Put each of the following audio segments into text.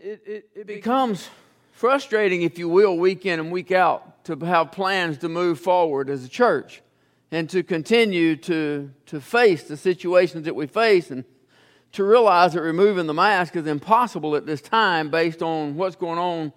it, it, it becomes frustrating, if you will, week in and week out to have plans to move forward as a church and to continue to, to face the situations that we face and to realize that removing the mask is impossible at this time based on what's going on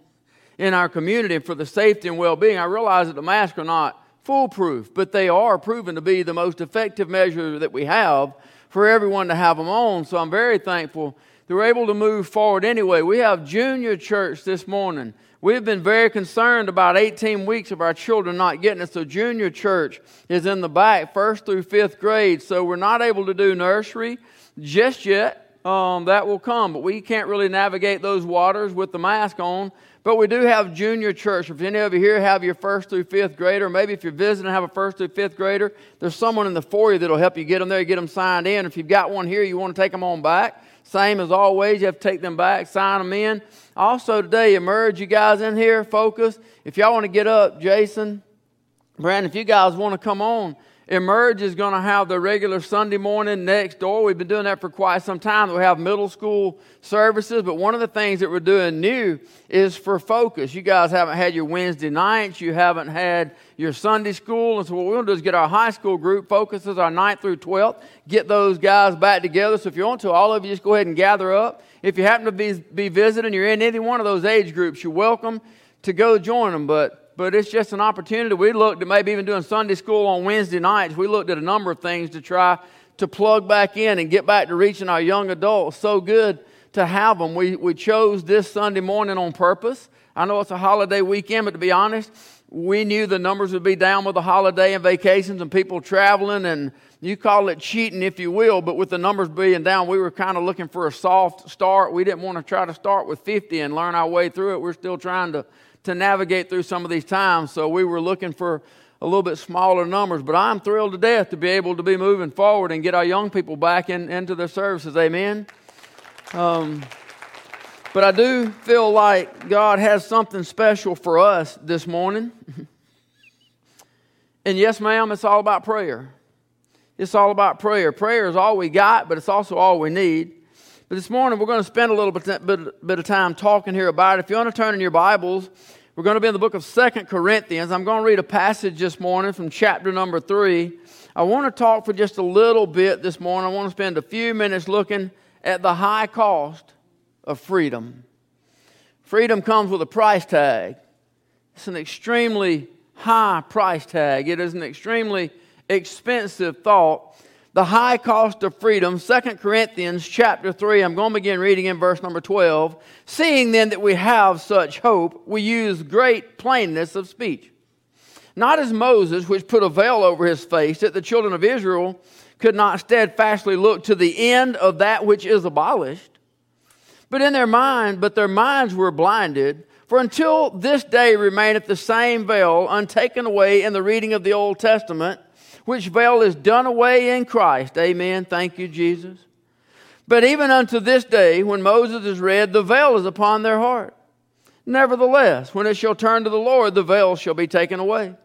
in our community for the safety and well being. I realize that the masks are not foolproof, but they are proven to be the most effective measure that we have for everyone to have them on. So I'm very thankful they were able to move forward anyway. We have junior church this morning. We've been very concerned about 18 weeks of our children not getting it. So, junior church is in the back, first through fifth grade. So, we're not able to do nursery just yet. Um, that will come, but we can't really navigate those waters with the mask on. But we do have junior church. If any of you here have your first through fifth grader, maybe if you're visiting and have a first through fifth grader, there's someone in the foyer that'll help you get them there, get them signed in. If you've got one here, you want to take them on back. Same as always, you have to take them back, sign them in. Also, today, emerge, you guys in here, focus. If y'all want to get up, Jason, Brandon, if you guys want to come on, Emerge is going to have the regular Sunday morning next door. We've been doing that for quite some time. We have middle school services, but one of the things that we're doing new is for focus. You guys haven't had your Wednesday nights, you haven't had your Sunday school, and so what we're going to do is get our high school group focuses our 9th through 12th, get those guys back together. So if you want to, all of you just go ahead and gather up. If you happen to be, be visiting, you're in any one of those age groups, you're welcome to go join them. But but it's just an opportunity. We looked at maybe even doing Sunday school on Wednesday nights. We looked at a number of things to try to plug back in and get back to reaching our young adults. So good to have them. We, we chose this Sunday morning on purpose. I know it's a holiday weekend, but to be honest, we knew the numbers would be down with the holiday and vacations and people traveling, and you call it cheating if you will, but with the numbers being down, we were kind of looking for a soft start. We didn't want to try to start with 50 and learn our way through it. We're still trying to to navigate through some of these times. So we were looking for a little bit smaller numbers. But I'm thrilled to death to be able to be moving forward and get our young people back in, into their services. Amen. Um, but I do feel like God has something special for us this morning. and yes, ma'am, it's all about prayer. It's all about prayer. Prayer is all we got, but it's also all we need. But this morning, we're going to spend a little bit, bit, bit of time talking here about it. If you want to turn in your Bibles, we're going to be in the book of Second Corinthians. I'm going to read a passage this morning from chapter number 3. I want to talk for just a little bit this morning. I want to spend a few minutes looking at the high cost of freedom. Freedom comes with a price tag. It's an extremely high price tag. It is an extremely expensive thought the high cost of freedom 2 corinthians chapter 3 i'm going to begin reading in verse number 12 seeing then that we have such hope we use great plainness of speech. Not as moses which put a veil over his face that the children of israel could not steadfastly look to the end of that which is abolished but in their mind but their minds were blinded for until this day remaineth the same veil untaken away in the reading of the old testament which veil is done away in Christ. Amen. Thank you, Jesus. But even unto this day, when Moses is read, the veil is upon their heart. Nevertheless, when it shall turn to the Lord, the veil shall be taken away.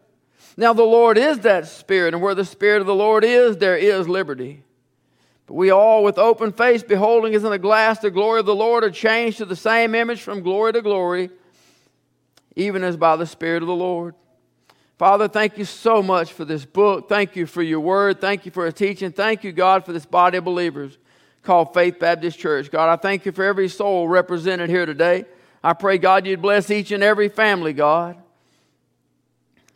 Now, the Lord is that Spirit, and where the Spirit of the Lord is, there is liberty. But we all, with open face, beholding as in a glass the glory of the Lord, are changed to the same image from glory to glory, even as by the Spirit of the Lord. Father, thank you so much for this book. Thank you for your word. Thank you for a teaching. Thank you, God, for this body of believers called Faith Baptist Church. God, I thank you for every soul represented here today. I pray, God, you'd bless each and every family, God.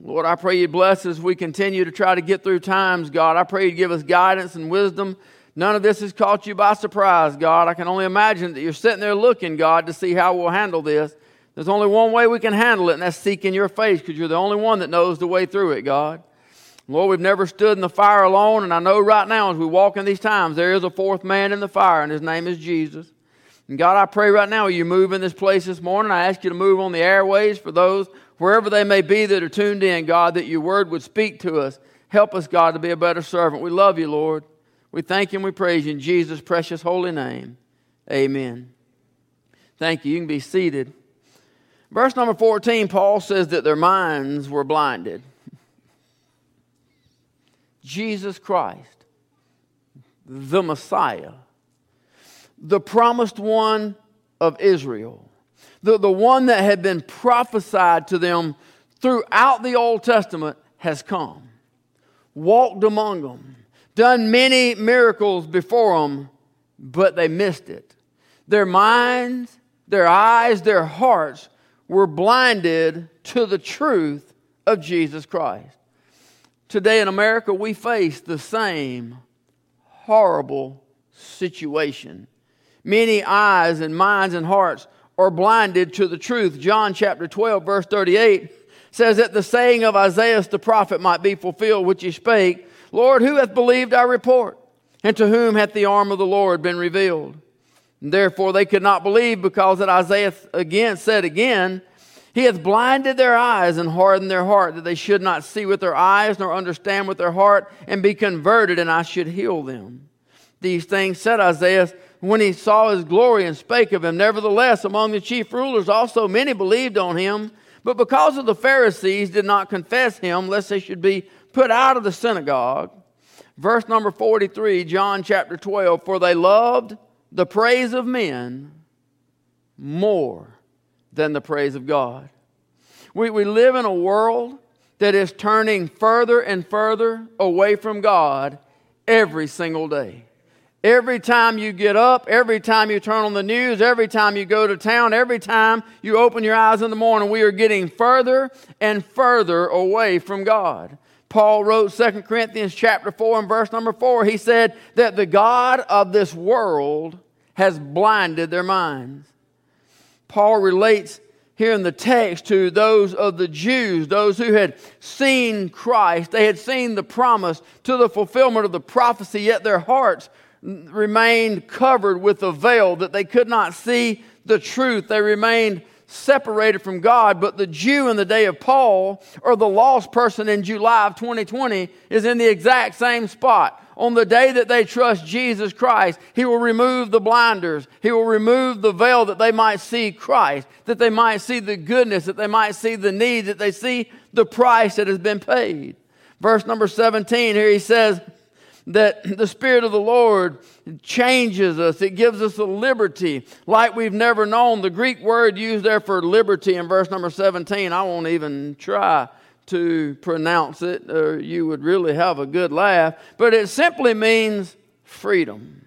Lord, I pray you'd bless as we continue to try to get through times, God. I pray you'd give us guidance and wisdom. None of this has caught you by surprise, God. I can only imagine that you're sitting there looking, God, to see how we'll handle this. There's only one way we can handle it, and that's seeking your face because you're the only one that knows the way through it, God. Lord, we've never stood in the fire alone, and I know right now as we walk in these times, there is a fourth man in the fire, and his name is Jesus. And God, I pray right now you move in this place this morning. I ask you to move on the airways for those, wherever they may be, that are tuned in, God, that your word would speak to us. Help us, God, to be a better servant. We love you, Lord. We thank you and we praise you in Jesus' precious holy name. Amen. Thank you. You can be seated. Verse number 14, Paul says that their minds were blinded. Jesus Christ, the Messiah, the promised one of Israel, The, the one that had been prophesied to them throughout the Old Testament has come, walked among them, done many miracles before them, but they missed it. Their minds, their eyes, their hearts were blinded to the truth of Jesus Christ. Today in America, we face the same horrible situation. Many eyes and minds and hearts are blinded to the truth. John chapter 12, verse 38 says that the saying of Isaiah the prophet might be fulfilled, which he spake, Lord, who hath believed our report? And to whom hath the arm of the Lord been revealed? Therefore they could not believe because that Isaiah again said again, He hath blinded their eyes and hardened their heart that they should not see with their eyes nor understand with their heart and be converted and I should heal them. These things said Isaiah when he saw his glory and spake of him. Nevertheless, among the chief rulers also many believed on him, but because of the Pharisees did not confess him, lest they should be put out of the synagogue. Verse number 43, John chapter 12, for they loved the praise of men more than the praise of God. We, we live in a world that is turning further and further away from God every single day. Every time you get up, every time you turn on the news, every time you go to town, every time you open your eyes in the morning, we are getting further and further away from God. Paul wrote 2 Corinthians chapter 4 and verse number 4. He said that the God of this world has blinded their minds. Paul relates here in the text to those of the Jews, those who had seen Christ. They had seen the promise to the fulfillment of the prophecy, yet their hearts remained covered with a veil that they could not see the truth. They remained separated from God. But the Jew in the day of Paul, or the lost person in July of 2020, is in the exact same spot. On the day that they trust Jesus Christ, He will remove the blinders. He will remove the veil that they might see Christ, that they might see the goodness, that they might see the need, that they see the price that has been paid. Verse number 17 here he says, that the Spirit of the Lord changes us. It gives us a liberty like we've never known. The Greek word used there for liberty in verse number 17, I won't even try to pronounce it, or you would really have a good laugh, but it simply means freedom.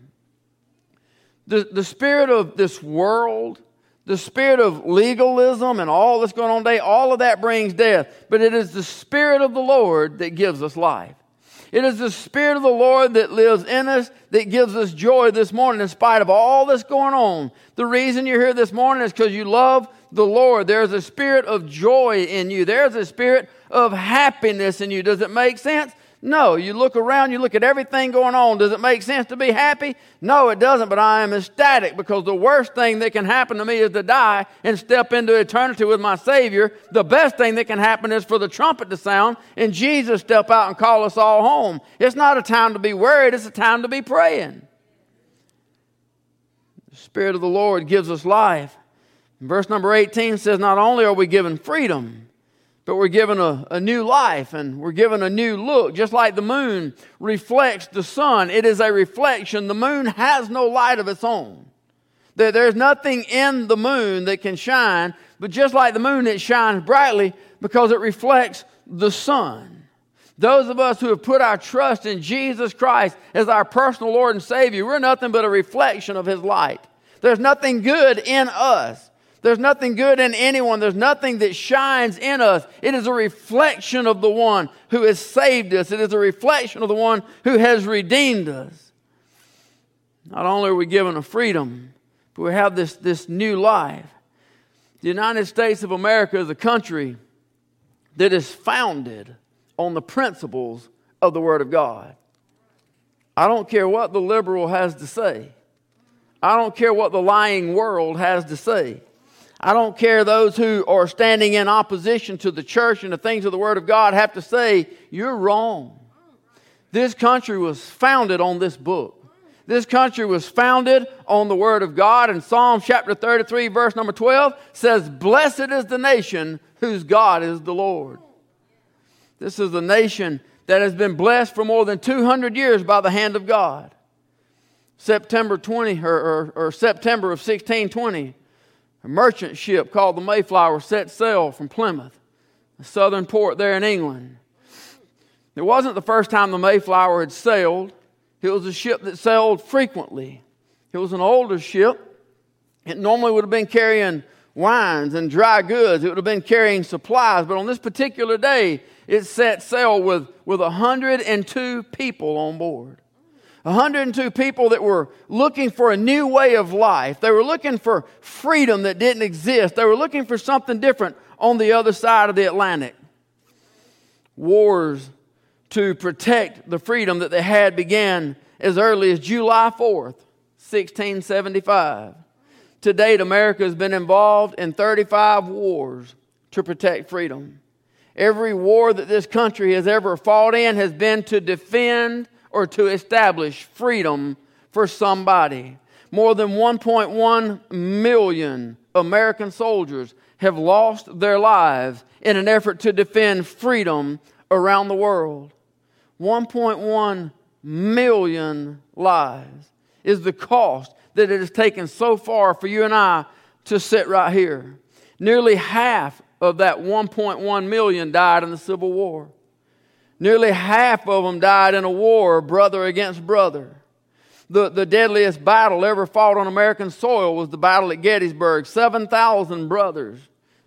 The, the spirit of this world, the spirit of legalism and all that's going on today, all of that brings death. But it is the spirit of the Lord that gives us life. It is the Spirit of the Lord that lives in us that gives us joy this morning in spite of all that's going on. The reason you're here this morning is because you love the Lord. There's a spirit of joy in you, there's a spirit of happiness in you. Does it make sense? No, you look around, you look at everything going on. Does it make sense to be happy? No, it doesn't, but I am ecstatic because the worst thing that can happen to me is to die and step into eternity with my Savior. The best thing that can happen is for the trumpet to sound and Jesus step out and call us all home. It's not a time to be worried, it's a time to be praying. The Spirit of the Lord gives us life. Verse number 18 says, Not only are we given freedom, but we're given a, a new life and we're given a new look. Just like the moon reflects the sun, it is a reflection. The moon has no light of its own. There, there's nothing in the moon that can shine, but just like the moon, it shines brightly because it reflects the sun. Those of us who have put our trust in Jesus Christ as our personal Lord and Savior, we're nothing but a reflection of His light. There's nothing good in us. There's nothing good in anyone. There's nothing that shines in us. It is a reflection of the one who has saved us. It is a reflection of the one who has redeemed us. Not only are we given a freedom, but we have this, this new life. The United States of America is a country that is founded on the principles of the Word of God. I don't care what the liberal has to say. I don't care what the lying world has to say. I don't care those who are standing in opposition to the church and the things of the Word of God have to say, you're wrong. This country was founded on this book. This country was founded on the Word of God. And Psalm chapter 33, verse number 12 says, Blessed is the nation whose God is the Lord. This is a nation that has been blessed for more than 200 years by the hand of God. September 20, or, or, or September of 1620, a merchant ship called the Mayflower set sail from Plymouth, a southern port there in England. It wasn't the first time the Mayflower had sailed, it was a ship that sailed frequently. It was an older ship. It normally would have been carrying wines and dry goods, it would have been carrying supplies, but on this particular day, it set sail with, with 102 people on board. 102 people that were looking for a new way of life. They were looking for freedom that didn't exist. They were looking for something different on the other side of the Atlantic. Wars to protect the freedom that they had began as early as July 4th, 1675. To date, America has been involved in 35 wars to protect freedom. Every war that this country has ever fought in has been to defend or to establish freedom for somebody. More than 1.1 million American soldiers have lost their lives in an effort to defend freedom around the world. 1.1 million lives is the cost that it has taken so far for you and I to sit right here. Nearly half of that 1.1 million died in the Civil War. Nearly half of them died in a war, brother against brother. The, the deadliest battle ever fought on American soil was the battle at Gettysburg. 7,000 brothers,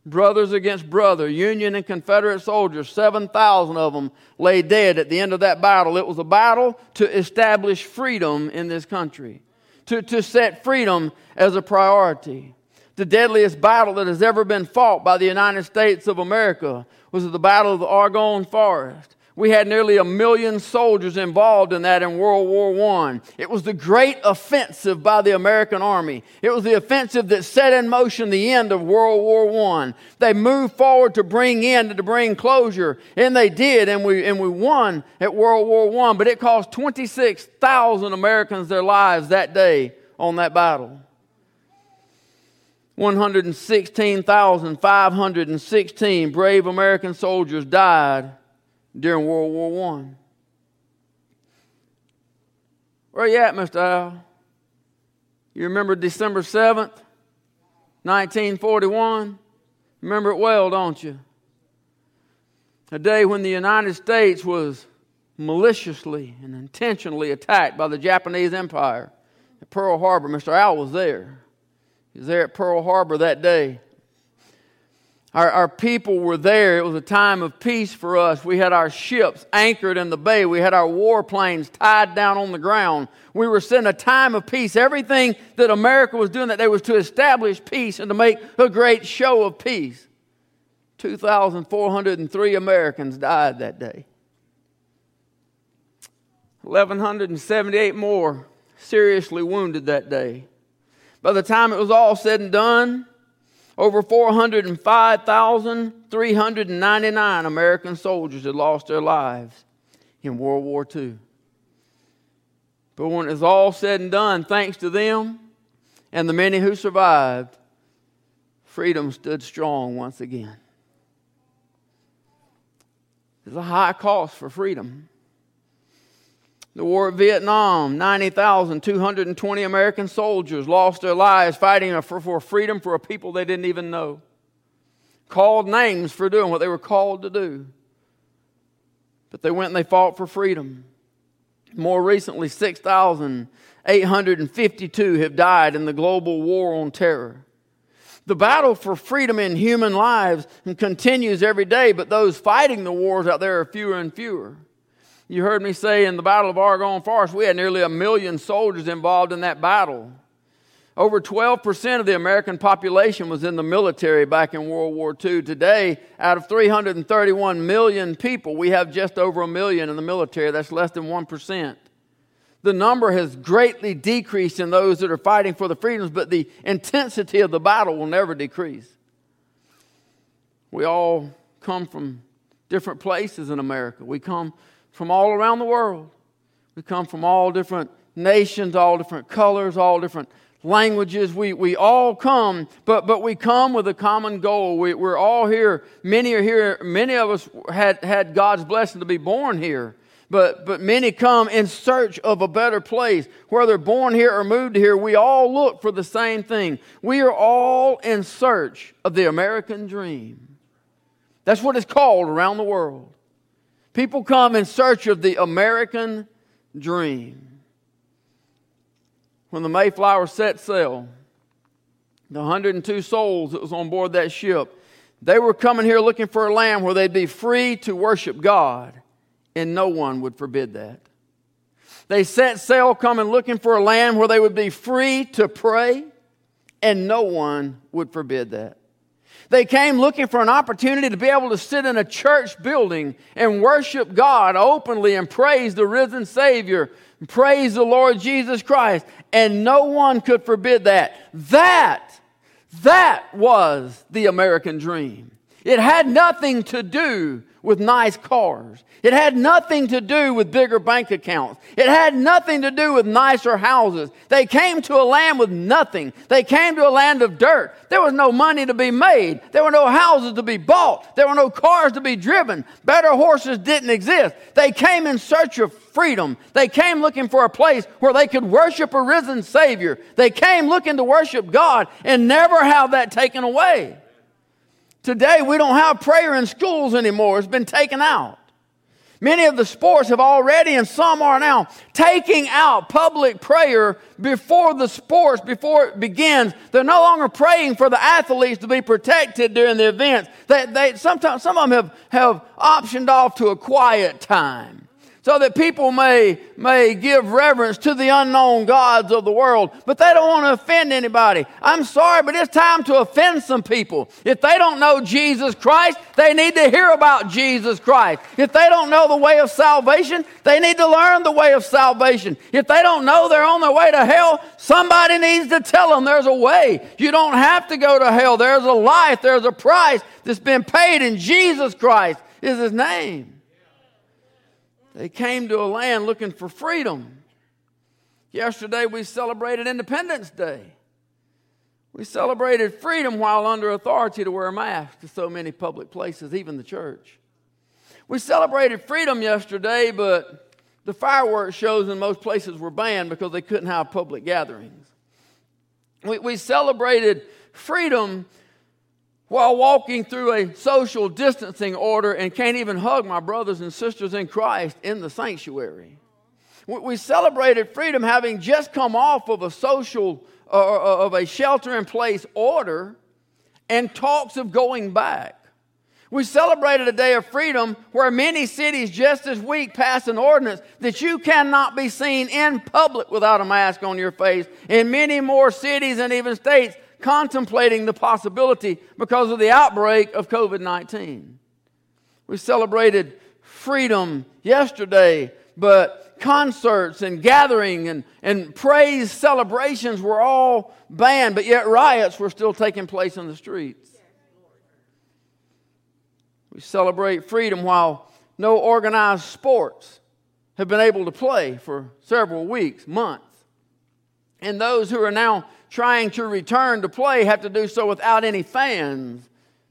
brothers against brother, Union and Confederate soldiers, 7,000 of them lay dead at the end of that battle. It was a battle to establish freedom in this country, to, to set freedom as a priority. The deadliest battle that has ever been fought by the United States of America was the Battle of the Argonne Forest. We had nearly a million soldiers involved in that in World War I. It was the great offensive by the American Army. It was the offensive that set in motion the end of World War I. They moved forward to bring in, to bring closure, and they did, and we, and we won at World War I. But it cost 26,000 Americans their lives that day on that battle. 116,516 brave American soldiers died during World War I. Where you at, Mr. Al? You remember December 7th, 1941? Remember it well, don't you? A day when the United States was maliciously and intentionally attacked by the Japanese Empire at Pearl Harbor. Mr. Al was there. He was there at Pearl Harbor that day. Our, our people were there. It was a time of peace for us. We had our ships anchored in the bay. We had our warplanes tied down on the ground. We were in a time of peace. Everything that America was doing that day was to establish peace and to make a great show of peace. 2,403 Americans died that day. 1,178 more seriously wounded that day. By the time it was all said and done, over 405,399 American soldiers had lost their lives in World War II. But when it was all said and done, thanks to them and the many who survived, freedom stood strong once again. There's a high cost for freedom. The war of Vietnam, 90,220 American soldiers lost their lives fighting for, freedom for a people they didn't even know. Called names for doing what they were called to do. But they went and they fought for freedom. More recently, 6,852 have died in the global war on terror. The battle for freedom in human lives continues every day, but those fighting the wars out there are fewer and fewer. You heard me say in the Battle of Argonne Forest, we had nearly a million soldiers involved in that battle. Over 12% of the American population was in the military back in World War II. Today, out of 331 million people, we have just over a million in the military. That's less than 1%. The number has greatly decreased in those that are fighting for the freedoms, but the intensity of the battle will never decrease. We all come from different places in America. We come from all around the world. We come from all different nations, all different colors, all different languages. We, we all come, but, but we come with a common goal. We, we're all here. Many are here. Many of us had, had God's blessing to be born here. but, but many come in search of a better place. Whether born here or moved here, we all look for the same thing. We are all in search of the American dream. That's what it's called around the world. People come in search of the American dream. When the Mayflower set sail, the 102 souls that was on board that ship, they were coming here looking for a land where they'd be free to worship God and no one would forbid that. They set sail coming looking for a land where they would be free to pray, and no one would forbid that. They came looking for an opportunity to be able to sit in a church building and worship God openly and praise the risen Savior, praise the Lord Jesus Christ, and no one could forbid that. That, that was the American dream. It had nothing to do with nice cars. It had nothing to do with bigger bank accounts. It had nothing to do with nicer houses. They came to a land with nothing. They came to a land of dirt. There was no money to be made. There were no houses to be bought. There were no cars to be driven. Better horses didn't exist. They came in search of freedom. They came looking for a place where they could worship a risen Savior. They came looking to worship God and never have that taken away. Today, we don't have prayer in schools anymore, it's been taken out. Many of the sports have already, and some are now, taking out public prayer before the sports, before it begins. They're no longer praying for the athletes to be protected during the events. They, they, sometimes, some of them have, have optioned off to a quiet time so that people may, may give reverence to the unknown gods of the world. But they don't want to offend anybody. I'm sorry, but it's time to offend some people. If they don't know Jesus Christ, they need to hear about Jesus Christ. If they don't know the way of salvation, they need to learn the way of salvation. If they don't know they're on their way to hell, somebody needs to tell them there's a way. You don't have to go to hell. There's a life, there's a price that's been paid, in Jesus Christ is his name. They came to a land looking for freedom. Yesterday we celebrated Independence Day. We celebrated freedom while under authority to wear a mask to so many public places, even the church. We celebrated freedom yesterday, but the fireworks shows in most places were banned because they couldn't have public gatherings. We, we celebrated freedom while walking through a social distancing order and can't even hug my brothers and sisters in Christ in the sanctuary. We celebrated freedom having just come off of a social, uh, uh, of a shelter in place order and talks of going back. We celebrated a day of freedom where many cities just this week passed an ordinance that you cannot be seen in public without a mask on your face. In many more cities and even states, contemplating the possibility because of the outbreak of COVID 19. We celebrated freedom yesterday, but concerts and gathering and, and praise celebrations were all banned, but yet riots were still taking place in the streets. We celebrate freedom while no organized sports have been able to play for several weeks, months. And those who are now trying to return to play have to do so without any fans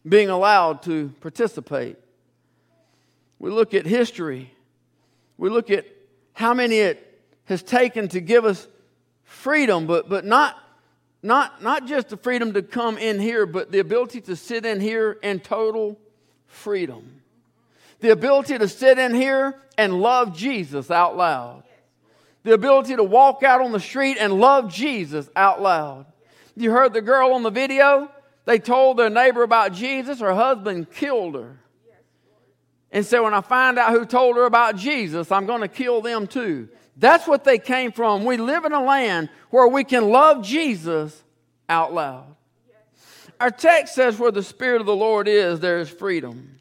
being allowed to participate. We look at history, we look at how many it has taken to give us freedom, but, but not, not, not just the freedom to come in here, but the ability to sit in here in total freedom. The ability to sit in here and love Jesus out loud the ability to walk out on the street and love Jesus out loud. You heard the girl on the video? They told their neighbor about Jesus. Her husband killed her. And said, When I find out who told her about Jesus, I'm going to kill them too. That's what they came from. We live in a land where we can love Jesus out loud. Our text says, Where the Spirit of the Lord is, there is freedom.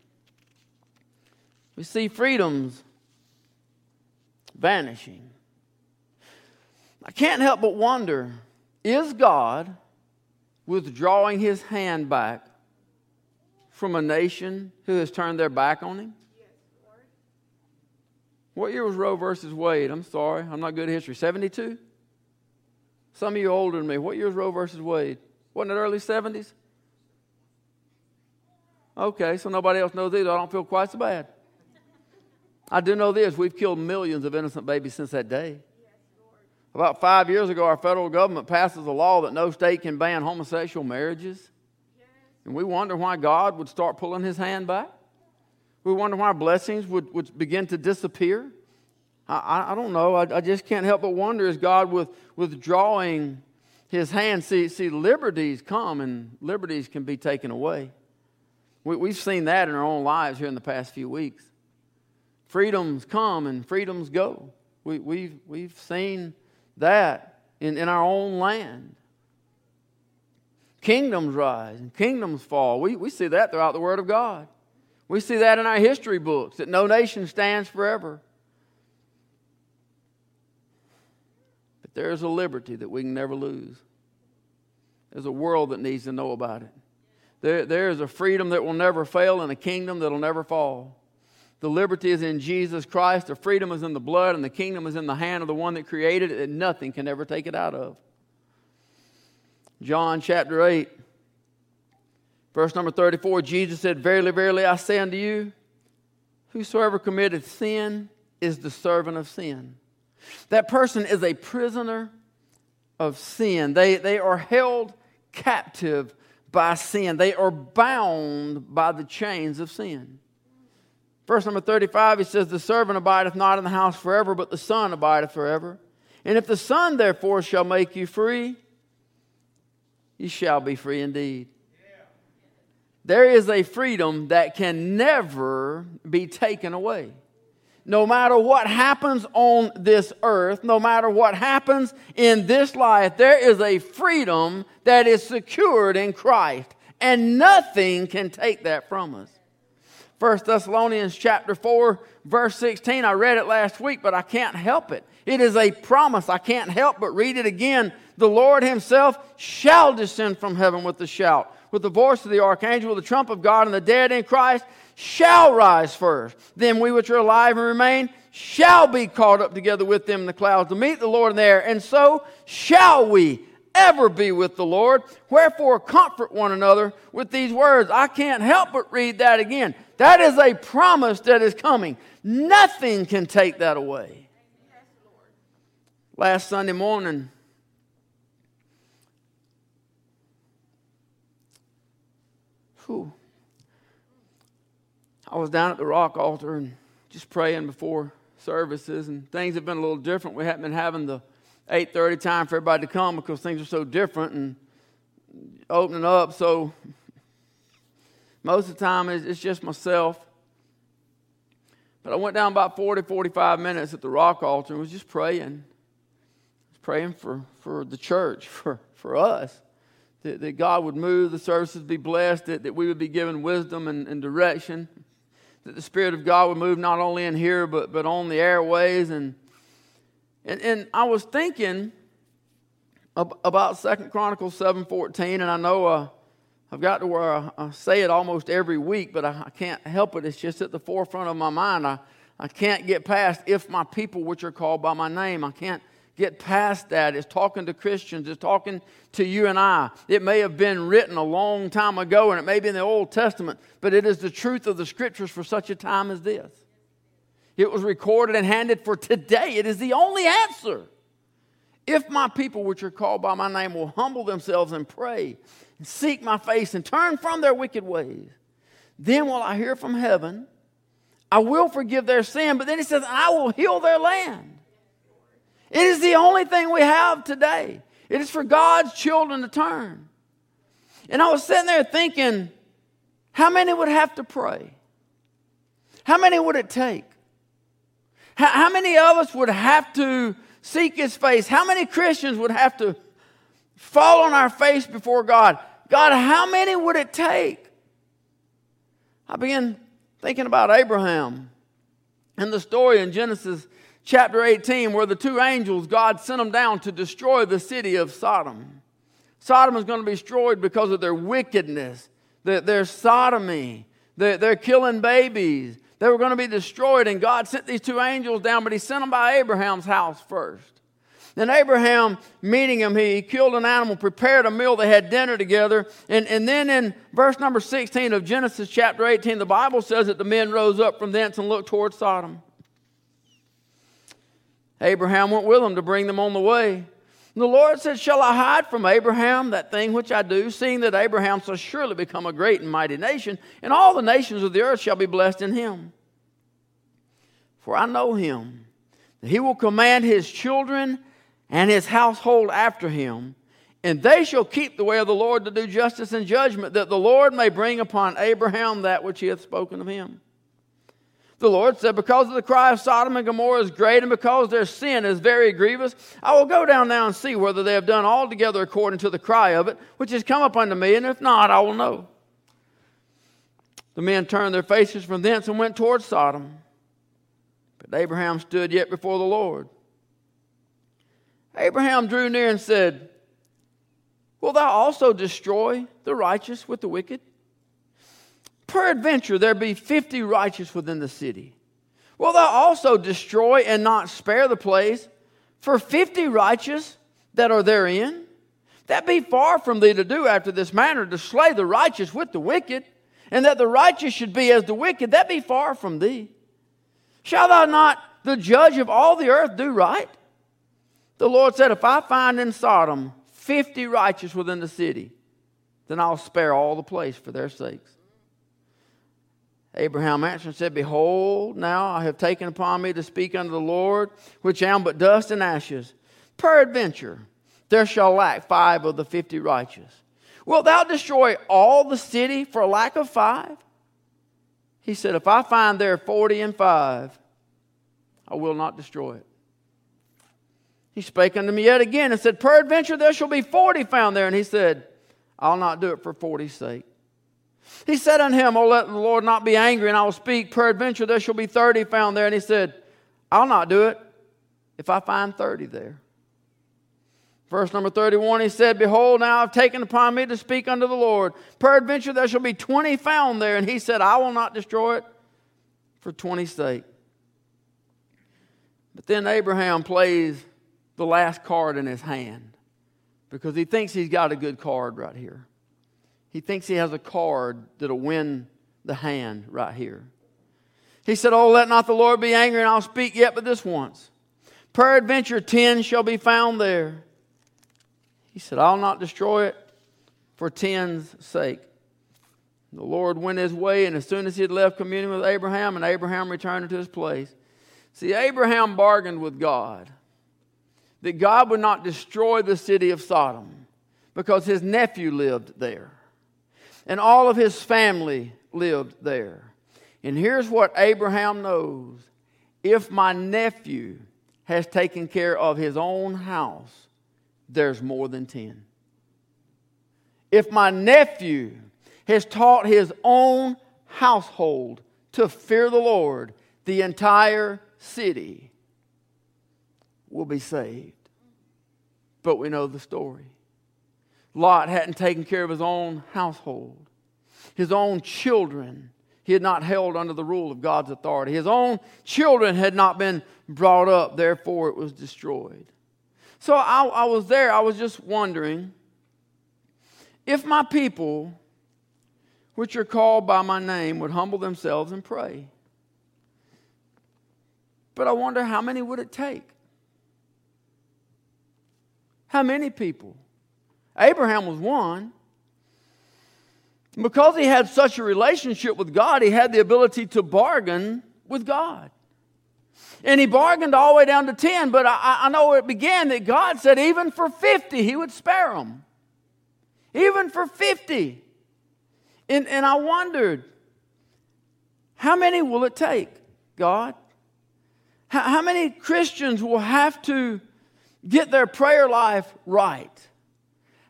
We see freedoms vanishing. I can't help but wonder is God withdrawing his hand back from a nation who has turned their back on him? What year was Roe versus Wade? I'm sorry, I'm not good at history. 72? Some of you older than me. What year was Roe versus Wade? Wasn't it early 70s? Okay, so nobody else knows either. I don't feel quite so bad. I do know this we've killed millions of innocent babies since that day. About five years ago, our federal government passes a law that no state can ban homosexual marriages. And we wonder why God would start pulling his hand back. We wonder why blessings would, would begin to disappear. I, I don't know. I, I just can't help but wonder is God with, withdrawing his hand? See, see, liberties come and liberties can be taken away. We, we've seen that in our own lives here in the past few weeks. Freedoms come and freedoms go. We, we've, we've seen that in, in our own land. Kingdoms rise and kingdoms fall. We, we see that throughout the Word of God. We see that in our history books that no nation stands forever. But there is a liberty that we can never lose. There's a world that needs to know about it. There, there is a freedom that will never fail and a kingdom that will never fall. The liberty is in Jesus Christ, the freedom is in the blood, and the kingdom is in the hand of the one that created it, and nothing can ever take it out of. John chapter 8, verse number 34 Jesus said, Verily, verily, I say unto you, whosoever committed sin is the servant of sin. That person is a prisoner of sin. They, they are held captive by sin, they are bound by the chains of sin. Verse number 35, he says, The servant abideth not in the house forever, but the Son abideth forever. And if the Son therefore shall make you free, you shall be free indeed. There is a freedom that can never be taken away. No matter what happens on this earth, no matter what happens in this life, there is a freedom that is secured in Christ, and nothing can take that from us. 1 Thessalonians chapter 4 verse 16 I read it last week but I can't help it. It is a promise. I can't help but read it again. The Lord himself shall descend from heaven with a shout, with the voice of the archangel, the trump of God, and the dead in Christ shall rise first. Then we which are alive and remain shall be caught up together with them in the clouds to meet the Lord in the air, and so shall we ever be with the Lord. Wherefore, comfort one another with these words. I can't help but read that again. That is a promise that is coming. Nothing can take that away. Last Sunday morning, whew, I was down at the rock altar and just praying before services, and things have been a little different. We haven't been having the 8.30 time for everybody to come because things are so different and opening up. So most of the time it's just myself. But I went down about 40, 45 minutes at the rock altar and was just praying. Was praying for, for the church, for, for us. That, that God would move, the services be blessed, that, that we would be given wisdom and, and direction. That the Spirit of God would move not only in here, but, but on the airways and and, and I was thinking about Second Chronicles 7.14, and I know uh, I've got to where I, I, say it almost every week, but I, I, can't help it. It's just at the forefront of my mind. I, I can't get past, if my people which are called by my name, I can't get past that. It's talking to Christians, it's talking to you and I. It may have been written a long time ago, and it may be in the Old Testament, but it is the truth of the Scriptures for such a time as this. It was recorded and handed for today. It is the only answer. If my people, which are called by my name, will humble themselves and pray and seek my face and turn from their wicked ways, then will I hear from heaven. I will forgive their sin, but then he says, I will heal their land. It is the only thing we have today. It is for God's children to turn. And I was sitting there thinking, how many would have to pray? How many would it take? How, how many of us would have to seek his face? How many Christians would have to fall on our face before God? God, how many would it take? I began thinking about Abraham and the story in Genesis chapter 18 where the two angels, God sent them down to destroy the city of Sodom. Sodom is going to be destroyed because of their wickedness, their, their sodomy, their killing babies, they were going to be destroyed, and God sent these two angels down, but He sent them by Abraham's house first. Then Abraham, meeting him, he killed an animal, prepared a meal, they had dinner together. And, and then in verse number 16 of Genesis chapter 18, the Bible says that the men rose up from thence and looked toward Sodom. Abraham went with them to bring them on the way. And the Lord said, Shall I hide from Abraham that thing which I do, seeing that Abraham shall surely become a great and mighty nation, and all the nations of the earth shall be blessed in him? For I know him, that he will command his children and his household after him, and they shall keep the way of the Lord to do justice and judgment, that the Lord may bring upon Abraham that which he hath spoken of him. The Lord said, Because of the cry of Sodom and Gomorrah is great, and because their sin is very grievous, I will go down now and see whether they have done altogether according to the cry of it, which has come up unto me, and if not, I will know. The men turned their faces from thence and went towards Sodom. But Abraham stood yet before the Lord. Abraham drew near and said, Will thou also destroy the righteous with the wicked? Peradventure there be fifty righteous within the city. Will thou also destroy and not spare the place for fifty righteous that are therein? That be far from thee to do after this manner, to slay the righteous with the wicked, and that the righteous should be as the wicked, that be far from thee. Shall thou not, the judge of all the earth, do right? The Lord said, If I find in Sodom fifty righteous within the city, then I'll spare all the place for their sakes. Abraham answered and said, Behold, now I have taken upon me to speak unto the Lord, which am but dust and ashes. Peradventure, there shall lack five of the fifty righteous. Wilt thou destroy all the city for lack of five? He said, If I find there forty and five, I will not destroy it. He spake unto me yet again and said, Peradventure there shall be forty found there. And he said, I'll not do it for forty's sake. He said unto him, Oh, let the Lord not be angry, and I will speak. Peradventure there shall be thirty found there. And he said, I'll not do it if I find thirty there. Verse number 31, he said, Behold, now I've taken upon me to speak unto the Lord. Peradventure there shall be twenty found there. And he said, I will not destroy it for twenty's sake. But then Abraham plays the last card in his hand because he thinks he's got a good card right here. He thinks he has a card that'll win the hand right here. He said, Oh, let not the Lord be angry, and I'll speak yet but this once. Peradventure, ten shall be found there. He said, I'll not destroy it for ten's sake. The Lord went his way, and as soon as he had left communion with Abraham, and Abraham returned to his place. See, Abraham bargained with God that God would not destroy the city of Sodom because his nephew lived there and all of his family lived there. And here's what Abraham knows if my nephew has taken care of his own house, there's more than 10. If my nephew has taught his own household to fear the Lord, the entire city will be saved. But we know the story. Lot hadn't taken care of his own household, his own children. He had not held under the rule of God's authority. His own children had not been brought up, therefore, it was destroyed. So I, I was there, I was just wondering if my people, which are called by my name, would humble themselves and pray. But I wonder how many would it take? How many people? Abraham was one. Because he had such a relationship with God, he had the ability to bargain with God. And he bargained all the way down to 10, but I, I know it began that God said even for 50, he would spare them. Even for 50. And, and I wondered, how many will it take, God? How, how many Christians will have to get their prayer life right?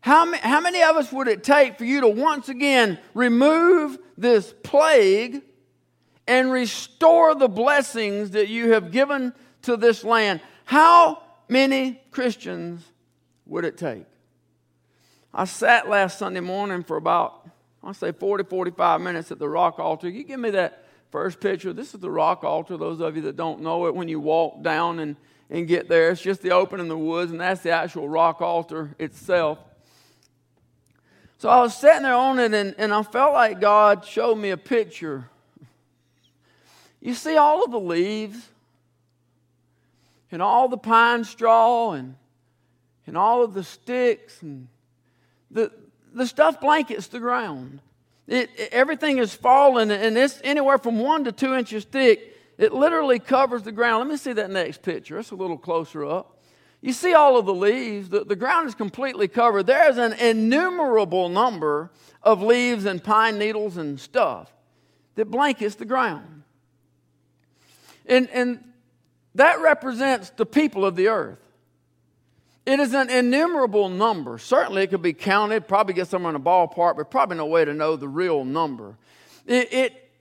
How, how many of us would it take for you to once again remove this plague and restore the blessings that you have given to this land? How many Christians would it take? I sat last Sunday morning for about, I'll say 40, 45 minutes at the rock altar. You give me that first picture. This is the rock altar. Those of you that don't know it, when you walk down and, and get there, it's just the open in the woods, and that's the actual rock altar itself. So I was sitting there on it, and, and I felt like God showed me a picture. You see all of the leaves? and all the pine straw and, and all of the sticks and the, the stuff blankets the ground. It, it, everything is fallen and it's anywhere from one to two inches thick. It literally covers the ground. Let me see that next picture. It's a little closer up. You see all of the leaves. The, the ground is completely covered. There's an innumerable number of leaves and pine needles and stuff that blankets the ground. And, and that represents the people of the earth. It is an innumerable number. Certainly, it could be counted, probably get somewhere in a ballpark, but probably no way to know the real number. It, it,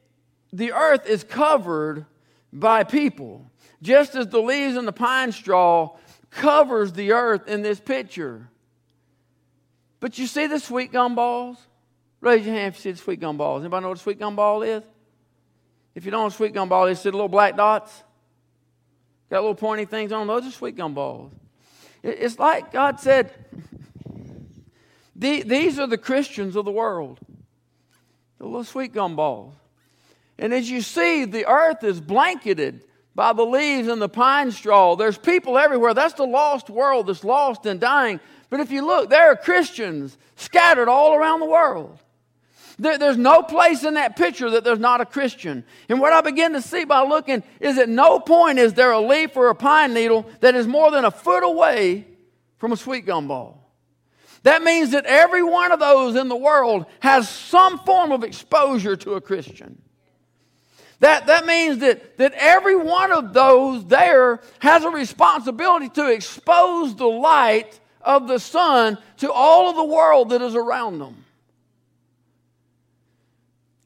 the earth is covered by people, just as the leaves and the pine straw covers the earth in this picture. But you see the sweet gum balls? Raise your hand if you see the sweet gum balls. Anybody know what a sweet gum ball is? If you don't know a sweet gum ball is, see the little black dots? Got little pointy things on them. Those are sweet gum balls. It's like God said, these are the Christians of the world, the little sweet gum balls. And as you see, the earth is blanketed by the leaves and the pine straw. There's people everywhere. That's the lost world that's lost and dying. But if you look, there are Christians scattered all around the world. There, there's no place in that picture that there's not a Christian. And what I begin to see by looking is at no point is there a leaf or a pine needle that is more than a foot away from a sweet gum ball. That means that every one of those in the world has some form of exposure to a Christian. That, that means that, that every one of those there has a responsibility to expose the light of the sun to all of the world that is around them.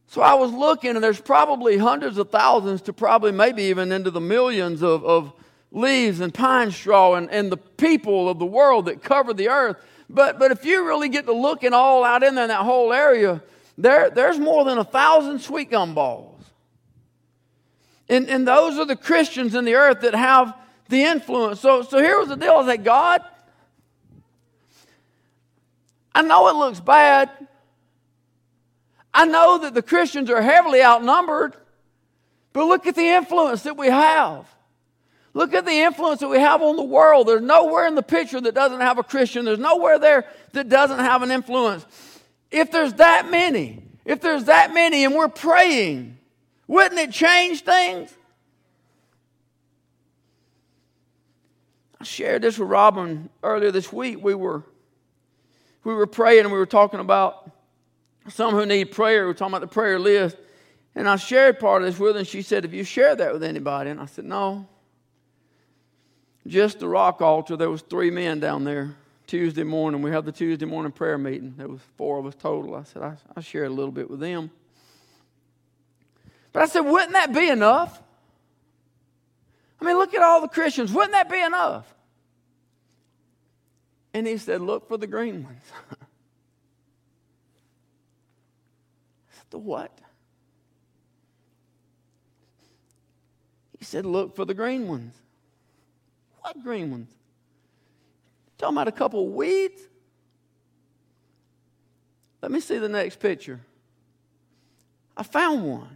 So I was looking, and there's probably hundreds of thousands to probably maybe even into the millions of, of leaves and pine straw and, and the people of the world that cover the earth. But, but if you really get to looking all out in there in that whole area, there, there's more than a thousand sweet gum balls. And, and those are the Christians in the earth that have the influence. So, so here was the deal I like, God, I know it looks bad. I know that the Christians are heavily outnumbered, but look at the influence that we have. Look at the influence that we have on the world. There's nowhere in the picture that doesn't have a Christian. There's nowhere there that doesn't have an influence. If there's that many, if there's that many and we're praying, wouldn't it change things? I shared this with Robin earlier this week. We were we were praying and we were talking about some who need prayer. We're talking about the prayer list. And I shared part of this with her, and she said, Have you shared that with anybody? And I said, No. Just the rock altar. There was three men down there Tuesday morning. We had the Tuesday morning prayer meeting. There was four of us total. I said, I, I shared a little bit with them. But I said, wouldn't that be enough? I mean, look at all the Christians. Wouldn't that be enough? And he said, look for the green ones. The what? He said, Look for the green ones. What green ones? Talking about a couple of weeds? Let me see the next picture. I found one.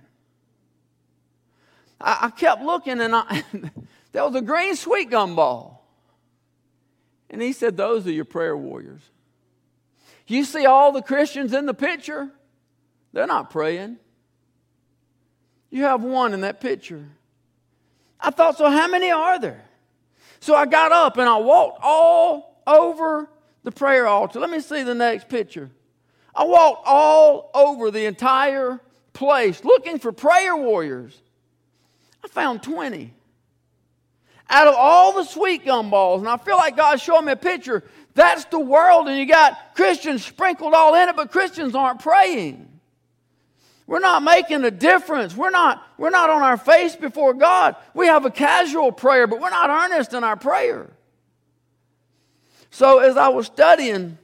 I, I kept looking and I, there was a green sweet gum ball. And he said, Those are your prayer warriors. You see all the Christians in the picture? They're not praying. You have one in that picture. I thought, so how many are there? So I got up and I walked all over the prayer altar. Let me see the next picture. I walked all over the entire place looking for prayer warriors. I found 20. Out of all the sweet gum balls, and I feel like God's showing me a picture, that's the world, and you got Christians sprinkled all in it, but Christians aren't praying. We're not making a difference. We're not, we're not on our face before God. We have a casual prayer, but we're not earnest in our prayer. So as I was studying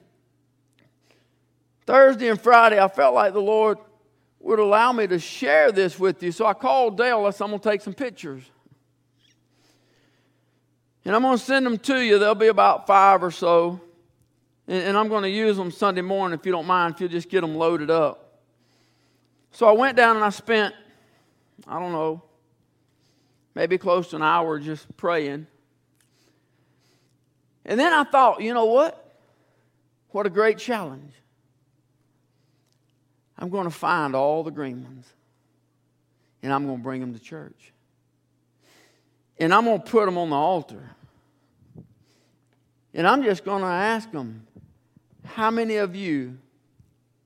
Thursday and Friday, I felt like the Lord would allow me to share this with you. So I called Dale. I said, I'm going to take some pictures. And I'm going to send them to you. There'll be about five or so. And, and I'm going to use them Sunday morning if you don't mind, if you'll just get them loaded up. So I went down and I spent, I don't know, maybe close to an hour just praying. And then I thought, you know what? What a great challenge. I'm going to find all the green ones and I'm going to bring them to church. And I'm going to put them on the altar. And I'm just going to ask them, how many of you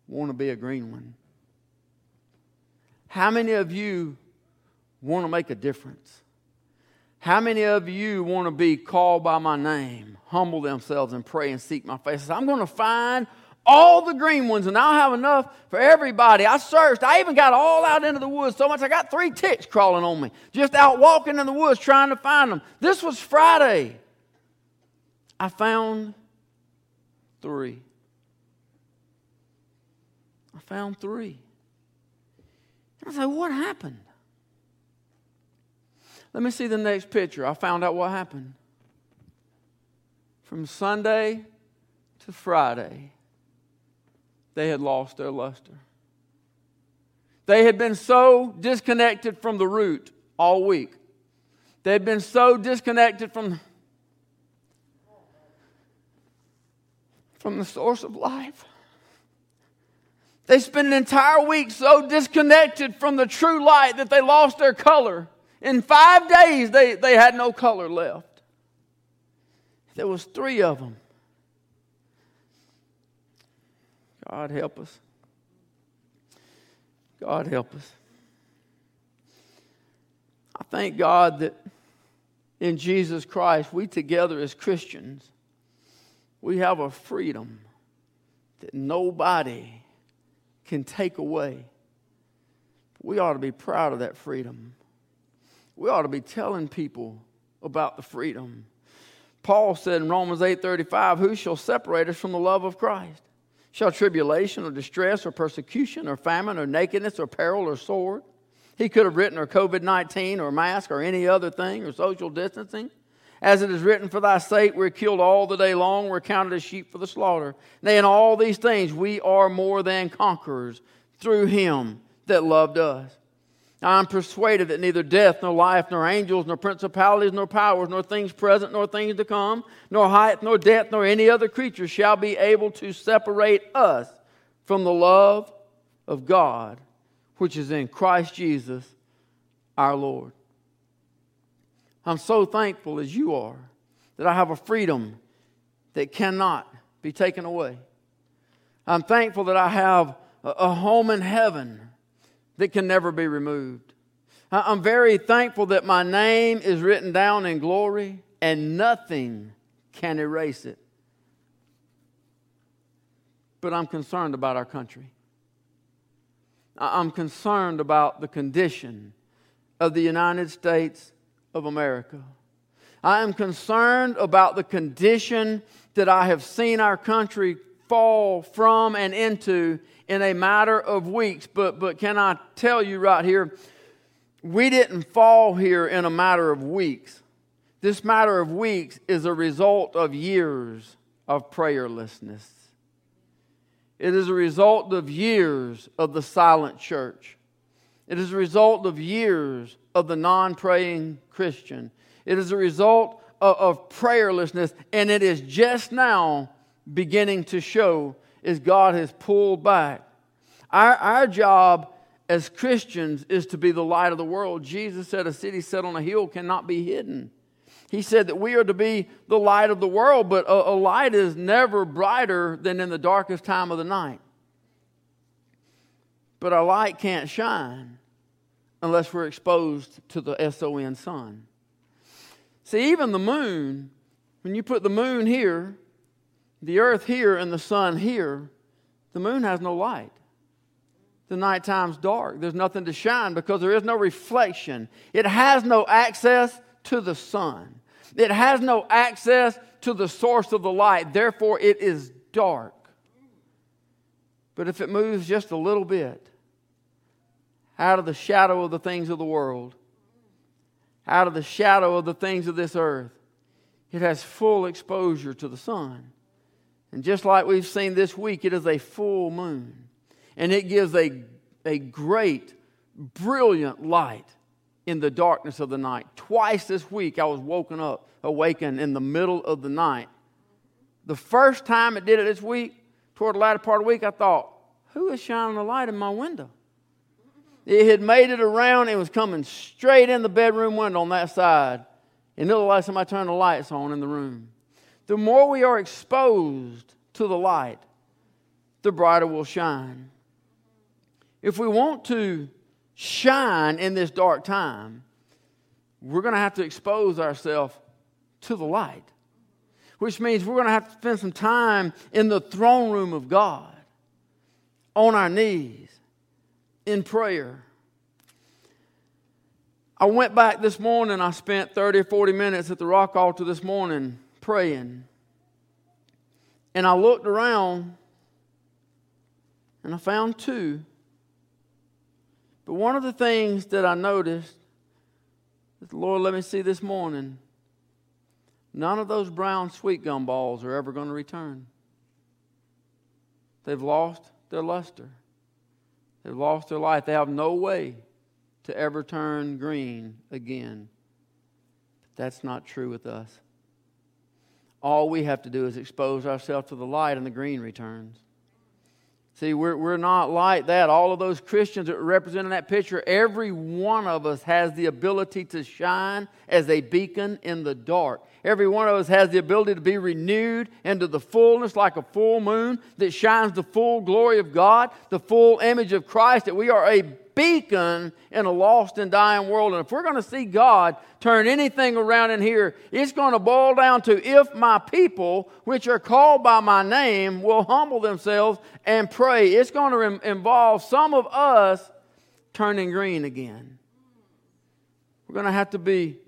want to be a green one? How many of you want to make a difference? How many of you want to be called by my name, humble themselves, and pray and seek my face? I'm going to find all the green ones, and I'll have enough for everybody. I searched. I even got all out into the woods so much I got three ticks crawling on me, just out walking in the woods trying to find them. This was Friday. I found three. I found three. I said, What happened? Let me see the next picture. I found out what happened. From Sunday to Friday, they had lost their luster. They had been so disconnected from the root all week. They had been so disconnected from, from the source of life. They spent an entire week so disconnected from the true light that they lost their color. In five days, they, they had no color left. There was three of them. God help us. God help us. I thank God that in Jesus Christ, we together as Christians, we have a freedom that nobody can take away. We ought to be proud of that freedom. We ought to be telling people about the freedom. Paul said in Romans 8:35, "Who shall separate us from the love of Christ? Shall tribulation or distress or persecution or famine or nakedness or peril or sword? He could have written or COVID 19 or mask or any other thing or social distancing. As it is written, For thy sake we're killed all the day long, we're counted as sheep for the slaughter. Nay, in all these things we are more than conquerors through him that loved us. I'm persuaded that neither death, nor life, nor angels, nor principalities, nor powers, nor things present, nor things to come, nor height, nor depth, nor any other creature shall be able to separate us from the love of God, which is in Christ Jesus our Lord. I'm so thankful as you are that I have a freedom that cannot be taken away. I'm thankful that I have a home in heaven that can never be removed. I'm very thankful that my name is written down in glory and nothing can erase it. But I'm concerned about our country. I'm concerned about the condition of the United States of America. I am concerned about the condition that I have seen our country fall from and into in a matter of weeks. But, but can I tell you right here, we didn't fall here in a matter of weeks. This matter of weeks is a result of years of prayerlessness. It is a result of years of the silent church. It is a result of years of the non praying Christian. It is a result of, of, prayerlessness, and it is just now beginning to show is God has pulled back. Our, our job as Christians is to be the light of the world. Jesus said, A city set on a hill cannot be hidden. He said that we are to be the light of the world, but a, a light is never brighter than in the darkest time of the night. But our light can't shine unless we're exposed to the S O N sun. See, even the moon, when you put the moon here the earth here and the sun here, the moon has no light. The nighttime's dark. There's nothing to shine because there is no reflection. It has no access to the sun. It has no access to the source of the light. Therefore, it is dark. But if it moves just a little bit out of the shadow of the things of the world, out of the shadow of the things of this earth, it has full exposure to the sun. And just like we've seen this week, it is a full moon. And it gives a, a great, brilliant light in the darkness of the night. Twice this week, I was woken up, awakened in the middle of the night the first time it did it this week, toward the latter part of the week, I thought, who is shining a light in my window? It had made it around. It was coming straight in the bedroom window on that side. And it looked like somebody turned the lights on in the room. The more we are exposed to the light, the brighter will shine. If we want to shine in this dark time, we're going to have to expose ourselves to the light, which means we're going to have to spend some time in the throne room of God, on our knees, in prayer. I went back this morning, I spent 30 or 40 minutes at the rock altar this morning praying. And I looked around and I found two. But one of the things that I noticed that the Lord let me see this morning none of those brown sweet gum balls are ever going to return. They've lost their luster, they've lost their life. They have no way to ever turn green again. But that's not true with us. All we have to do is expose ourselves to the light, and the green returns. See, we're, we're not like that. All of those Christians that represent in that picture, every one of us has the ability to shine as a beacon in the dark. Every one of us has the ability to be renewed into the fullness like a full moon that shines the full glory of God, the full image of Christ, that we are a beacon in a lost and dying world. And if we're going to see God turn anything around in here, it's going to boil down to if my people, which are called by my name, will humble themselves and pray. It's going to involve some of us turning green again. We're going to have to be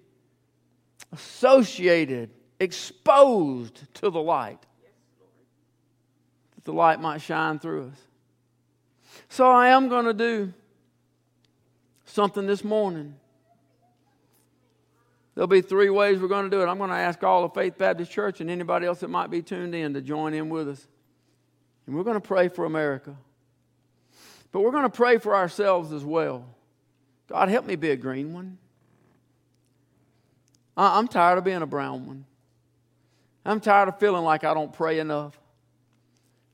associated, exposed to the light, that the light might shine through us. So I am going to do something this morning. There'll be three ways we're going to do it. I'm going to ask all of Faith Baptist Church and anybody else that might be tuned in to join in with us. And we're going to pray for America. But we're going to pray for ourselves as well. God, help me be a green one. I'm tired of being a brown one. I'm tired of feeling like I don't pray enough.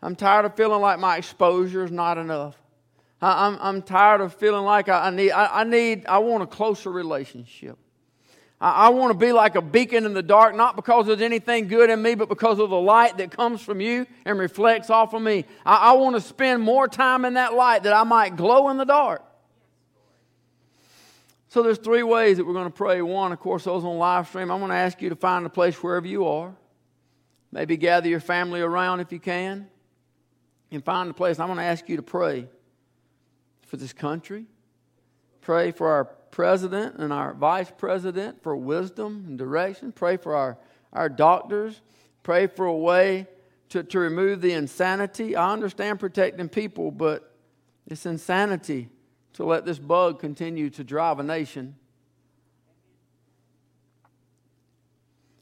I'm tired of feeling like my exposure is not enough. I'm, I'm tired of feeling like I, need, I, I need, I want a closer relationship. I, I want to be like a beacon in the dark, not because there's anything good in me, but because of the light that comes from you and reflects off of me. I, I want to spend more time in that light that I might glow in the dark. So there's three ways that we're going to pray. One, of course, those on live stream. I'm going to ask you to find a place wherever you are. Maybe gather your family around if you can. And find a place. I'm going to ask you to pray for this country. Pray for our president and our vice president for wisdom and direction. Pray for our, our doctors. Pray for a way to, to remove the insanity. I understand protecting people, but it's insanity to let this bug continue to drive a nation.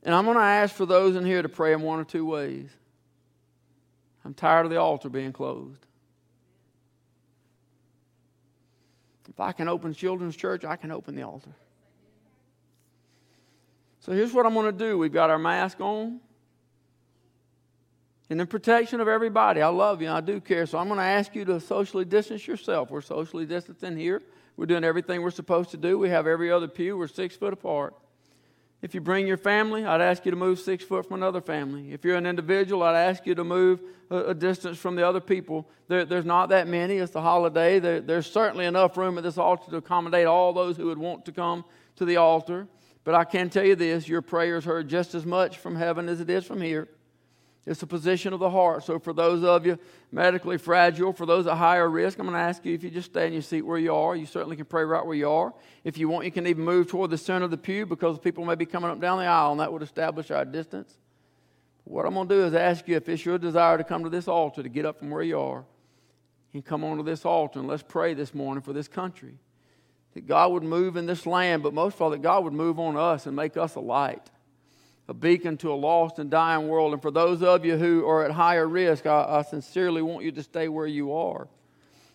And I'm going to ask for those in here to pray in one or two ways. I'm tired of the altar being closed. If I can open children's church, I can open the altar. So here's what I'm going to do. We've got our mask on. In the protection of everybody, I love you, I do care. So I'm going to ask you to socially distance yourself. We're socially distancing here. We're doing everything we're supposed to do. We have every other pew. We're six foot apart. If you bring your family, I'd ask you to move six foot from another family. If you're an individual, I'd ask you to move a, distance from the other people. There, there's not that many. It's the holiday. There, there's certainly enough room at this altar to accommodate all those who would want to come to the altar. But I can tell you this your prayers heard just as much from heaven as it is from here. It's the position of the heart. So, for those of you medically fragile, for those at higher risk, I'm going to ask you if you just stay in your seat where you are. You certainly can pray right where you are. If you want, you can even move toward the center of the pew because people may be coming up down the aisle, and that would establish our distance. What I'm going to do is ask you if it's your desire to come to this altar, to get up from where you are and come onto this altar, and let's pray this morning for this country. That God would move in this land, but most of all, that God would move on us and make us a light a beacon to a lost and dying world. And for those of you who are at higher risk, I, I, sincerely want you to stay where you are.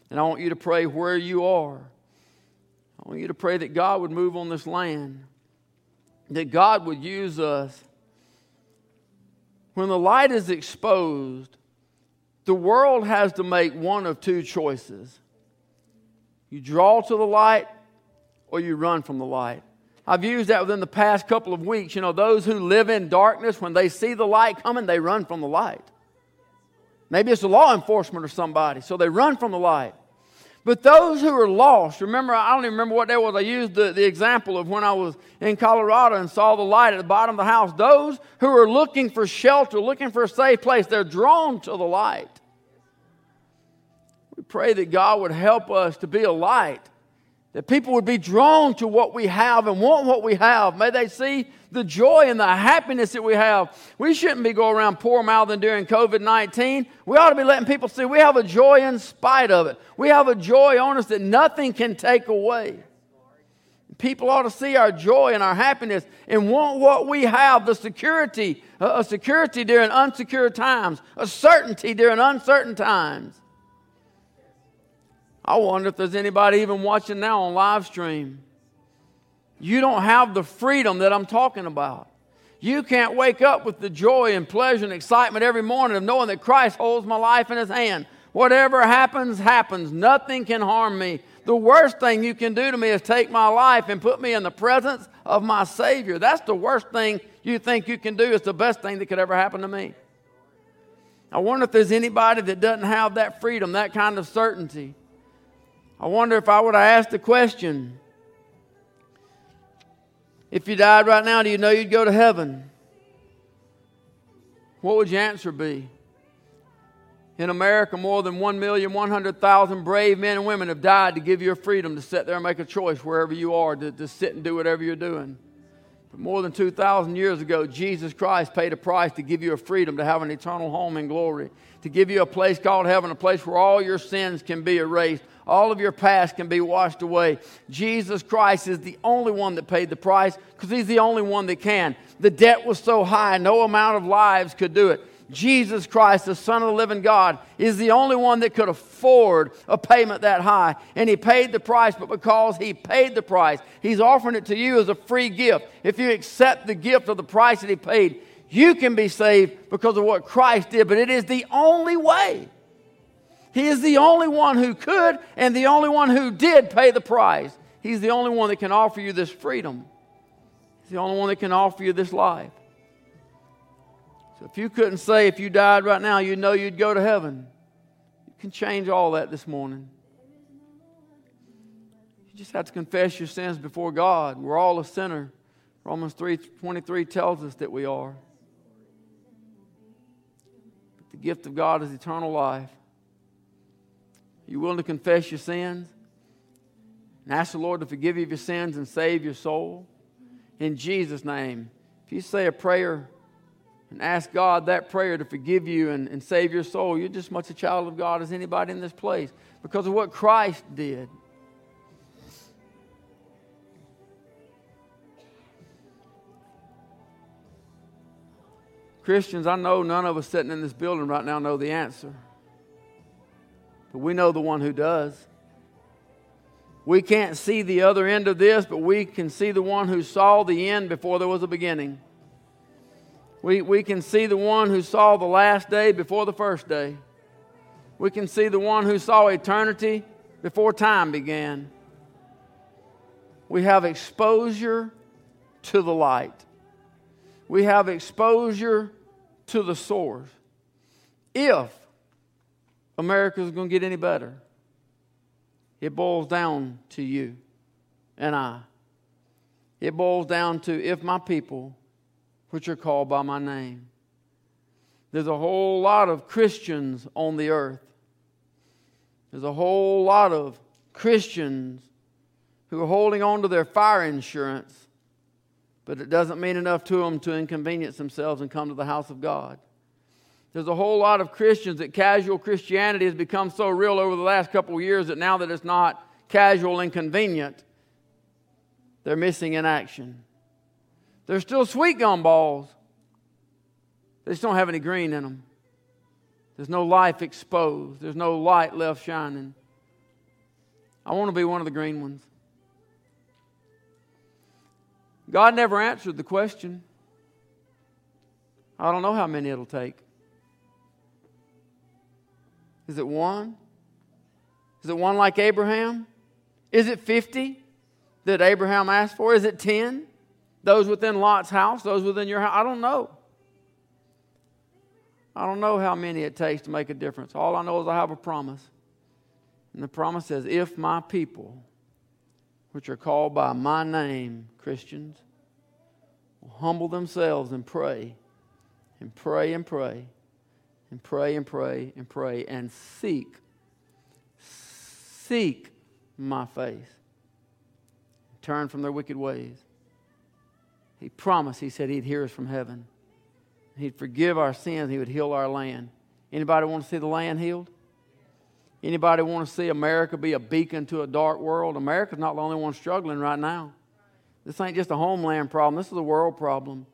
And I want you to pray where you are. I want you to pray that God would move on this land, that God would use us when the light is exposed, the world has to make one of two choices. You draw to the light or you run from the light. I've used that within the past couple of weeks. You know, those who live in darkness, when they see the light coming, they run from the light. Maybe it's a law enforcement or somebody, so they run from the light. But those who are lost, remember, I don't even remember what that was. I used the, the example of when I was in Colorado and saw the light at the bottom of the house. Those who are looking for shelter, looking for a safe place, they're drawn to the light. We pray that God would help us to be a light that people would be drawn to what we have and want what we have. May they see the joy and the happiness that we have. We shouldn't be going around poor mouthing during COVID 19. We ought to be letting people see we have a joy in spite of it. We have a joy on us that nothing can take away. People ought to see our joy and our happiness and want what we have the security, a security during unsecure times, a certainty during uncertain times. I wonder if there's anybody even watching now on live stream. You don't have the freedom that I'm talking about. You can't wake up with the joy and pleasure and excitement every morning of knowing that Christ holds my life in his hand. Whatever happens, happens. Nothing can harm me. The worst thing you can do to me is take my life and put me in the presence of my Savior. That's the worst thing you think you can do. It's the best thing that could ever happen to me. I wonder if there's anybody that doesn't have that freedom, that kind of certainty. I wonder if I would have asked the question if you died right now, do you know you'd go to heaven? What would your answer be? In America, more than 1,100,000 brave men and women have died to give you a freedom to sit there and make a choice wherever you are, to, to sit and do whatever you're doing. But more than 2,000 years ago, Jesus Christ paid a price to give you a freedom to have an eternal home in glory, to give you a place called heaven, a place where all your sins can be erased, all of your past can be washed away. Jesus Christ is the only one that paid the price because he's the only one that can. The debt was so high, no amount of lives could do it. Jesus Christ, the Son of the living God, is the only one that could afford a payment that high. And He paid the price, but because He paid the price, He's offering it to you as a free gift. If you accept the gift of the price that He paid, you can be saved because of what Christ did. But it is the only way. He is the only one who could and the only one who did pay the price. He's the only one that can offer you this freedom. He's the only one that can offer you this life. So if you couldn't say if you died right now, you know you'd go to heaven, you can change all that this morning. You just have to confess your sins before God. We're all a sinner. Romans 3:23 tells us that we are. But the gift of God is eternal life. You willing to confess your sins? And ask the Lord to forgive you of your sins and save your soul? In Jesus' name. If you say a prayer and ask God that prayer to forgive you and, and save your soul, you're just as much a child of God as anybody in this place because of what Christ did. Christians, I know none of us sitting in this building right now know the answer. But we know the one who does. We can't see the other end of this, but we can see the one who saw the end before there was a beginning. We, we can see the one who saw the last day before the first day. We can see the one who saw eternity before time began. We have exposure to the light. We have exposure to the source. If America is going to get any better. It boils down to you and I. It boils down to if my people, which are called by my name. There's a whole lot of Christians on the earth. There's a whole lot of Christians who are holding on to their fire insurance, but it doesn't mean enough to them to inconvenience themselves and come to the house of God. There's a whole lot of Christians that casual Christianity has become so real over the last couple of years that now that it's not casual and convenient, they're missing in action. They're still sweet gum balls. They just don't have any green in them. There's no life exposed. There's no light left shining. I want to be one of the green ones. God never answered the question I don't know how many it'll take. Is it one? Is it one like Abraham? Is it 50 that Abraham asked for? Is it 10? Those within Lot's house, those within your house? I don't know. I don't know how many it takes to make a difference. All I know is I have a promise. And the promise says, If my people, which are called by my name, Christians, will humble themselves and pray, and pray and pray, and pray and pray and pray, and seek, seek my face, turn from their wicked ways. He promised, He said He'd hear us from heaven. He'd forgive our sins. He would heal our land. Anybody want to see the land healed? Anybody want to see America be a beacon to a dark world? America's not the only one struggling right now. This ain't just a homeland problem. This is a world problem.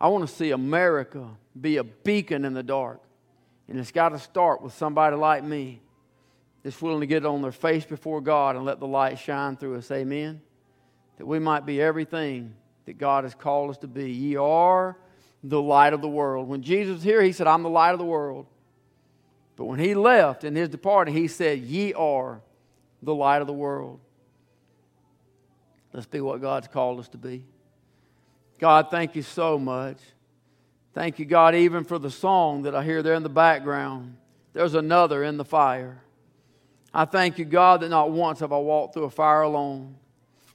I want to see America be a beacon in the dark. And it's got to start with somebody like me that's willing to get on their face before God and let the light shine through us. Amen. That we might be everything that God has called us to be. Ye are the light of the world. When Jesus was here, he said, I'm the light of the world. But when he left in his departing, he said, Ye are the light of the world. Let's be what God's called us to be. God, thank you so much. Thank you, God, even for the song that I hear there in the background. There's another in the fire. I thank you, God, that not once have I walked through a fire alone.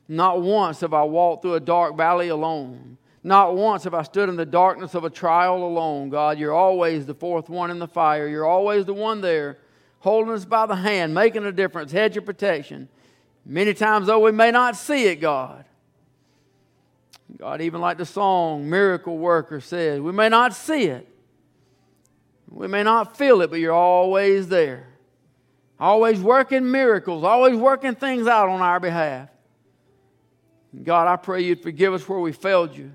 Not once have I walked through a dark valley alone. Not once have I stood in the darkness of a trial alone, God. You're always the fourth one in the fire. You're always the one there, holding us by the hand, making a difference, hedge of protection. Many times, though, we may not see it, God. God, even like the song Miracle Worker says, we may not see it. We may not feel it, but you're always there. Always working miracles, always working things out on our behalf. God, I pray you'd forgive us where we failed you.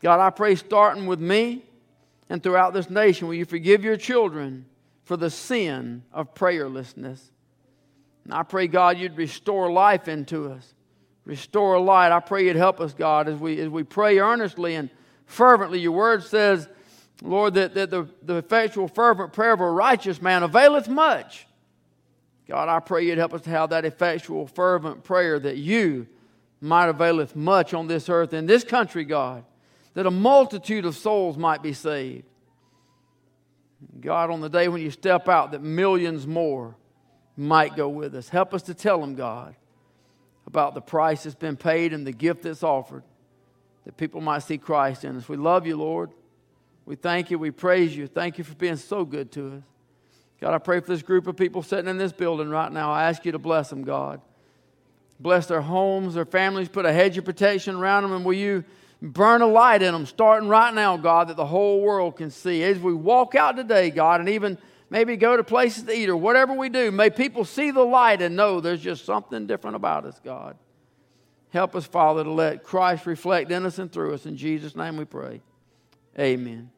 God, I pray starting with me and throughout this nation, will you forgive your children for the sin of prayerlessness? And I pray, God, you'd restore life into us. Restore light. I pray you'd help us, God, as we, as we pray earnestly and fervently. Your word says, Lord, that, that the, the effectual, fervent prayer of a righteous man availeth much. God, I pray you'd help us to have that effectual, fervent prayer that you might availeth much on this earth, in this country, God that a multitude of souls might be saved. God, on the day when you step out, that millions more might go with us. Help us to tell them, God, about the price that's been paid and the gift that's offered, that people might see Christ in us. We love you, Lord. We thank you. We praise you. Thank you for being so good to us. God, I pray for this group of people sitting in this building right now. I ask you to bless them, God. Bless their homes, their families, put a hedge of protection around them, and will you burn a light in them, starting right now, God, that the whole world can see. As we walk out today, God, and even maybe go to places to eat or whatever we do, may people see the light and know there's just something different about us, God. Help us, Father, to let Christ reflect in us and through us. In Jesus' name we pray. Amen.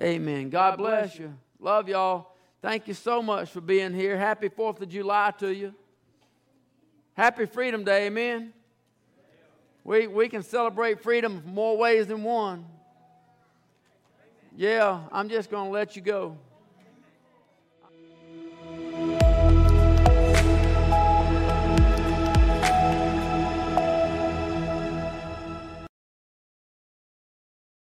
Amen. God bless you. Love y'all. Thank you so much for being here. Happy 4th of July to you. Happy Freedom Day. Amen. We, we can celebrate freedom more ways than one. Yeah, I'm just going to let you go.